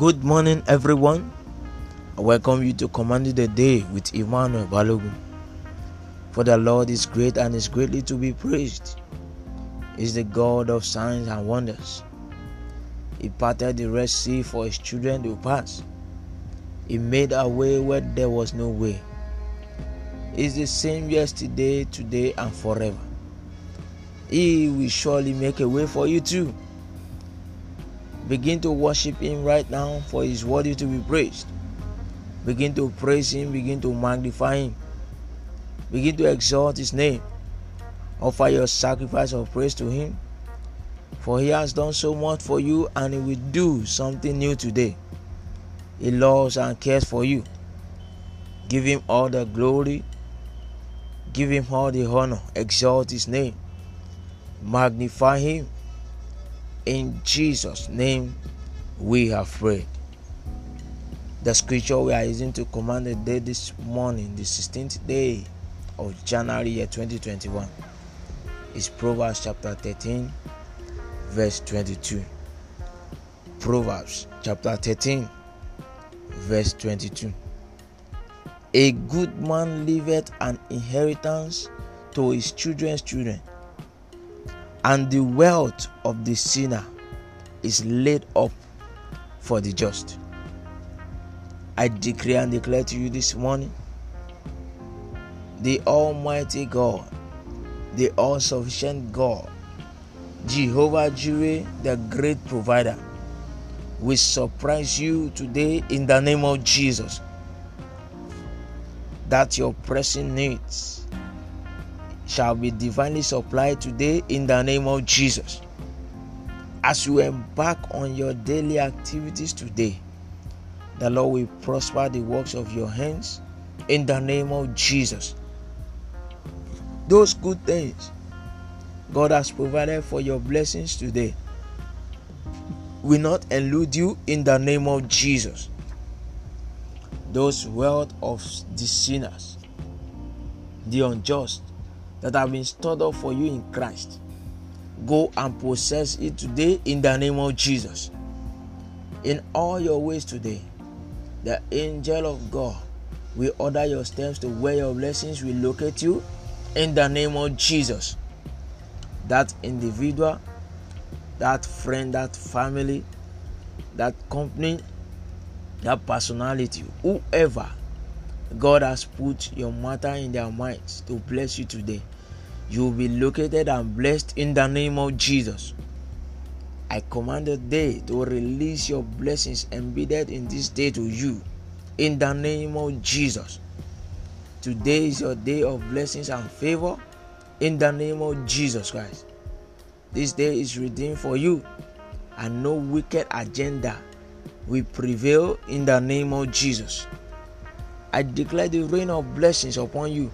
Good morning, everyone. I welcome you to Command the Day with Emmanuel Balogun. For the Lord is great and is greatly to be praised. He is the God of signs and wonders. He parted the Red Sea for his children to pass. He made a way where there was no way. He is the same yesterday, today, and forever. He will surely make a way for you too. Begin to worship Him right now, for He is worthy to be praised. Begin to praise Him, begin to magnify Him, begin to exalt His name. Offer your sacrifice of praise to Him, for He has done so much for you and He will do something new today. He loves and cares for you. Give Him all the glory, give Him all the honor, exalt His name, magnify Him. In Jesus' name, we have prayed. The scripture we are using to command the day this morning, the 16th day of January year 2021, is Proverbs chapter 13, verse 22. Proverbs chapter 13, verse 22. A good man leaveth an inheritance to his children's children and the wealth of the sinner is laid up for the just. I decree and declare to you this morning the Almighty God, the all sufficient God, Jehovah Jireh, the great provider, will surprise you today in the name of Jesus. That your pressing needs shall be divinely supplied today in the name of Jesus. As you embark on your daily activities today, the Lord will prosper the works of your hands in the name of Jesus. Those good things God has provided for your blessings today will not elude you in the name of Jesus. Those wealth of the sinners, the unjust, that have been stored up for you in Christ. Go and possess it today in the name of Jesus. In all your ways today, the angel of God will order your steps to where your blessings will locate you in the name of Jesus. That individual, that friend, that family, that company, that personality, whoever God has put your matter in their minds to bless you today. You will be located and blessed in the name of Jesus. I command the day to release your blessings embedded in this day to you in the name of Jesus. Today is your day of blessings and favor in the name of Jesus Christ. This day is redeemed for you, and no wicked agenda will prevail in the name of Jesus. I declare the rain of blessings upon you,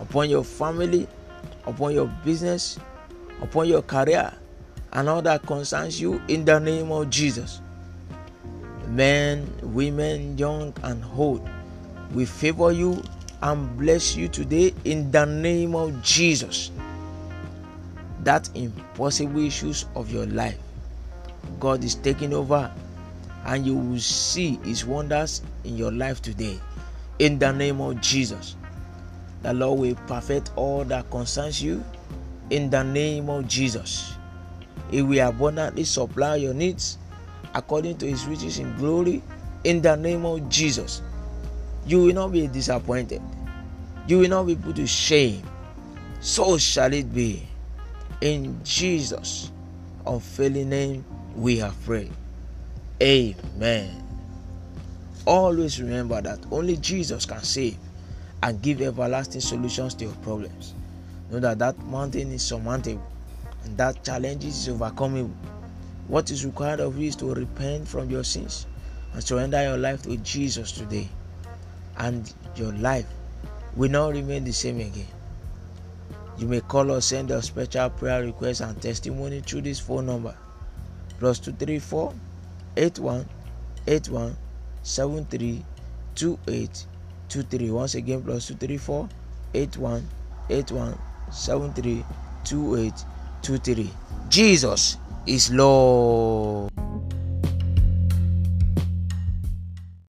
upon your family, upon your business, upon your career, and all that concerns you in the name of Jesus. Men, women, young and old, we favor you and bless you today in the name of Jesus. That impossible issues of your life, God is taking over, and you will see His wonders in your life today in the name of Jesus. The Lord will perfect all that concerns you in the name of Jesus. He will abundantly supply your needs according to his riches in glory in the name of Jesus. You will not be disappointed. You will not be put to shame. So shall it be. In Jesus' unfailing name, we have prayed. Amen. Always remember that only Jesus can save and give everlasting solutions to your problems. Know that that mountain is surmountable and that challenge is overcomable. What is required of you is to repent from your sins and surrender your life to Jesus today, and your life will not remain the same again. You may call or send a special prayer request and testimony through this phone number plus 234 81 81 seven three two eight two three once again plus two three four eight one eight one seven three two eight two three jesus is lord.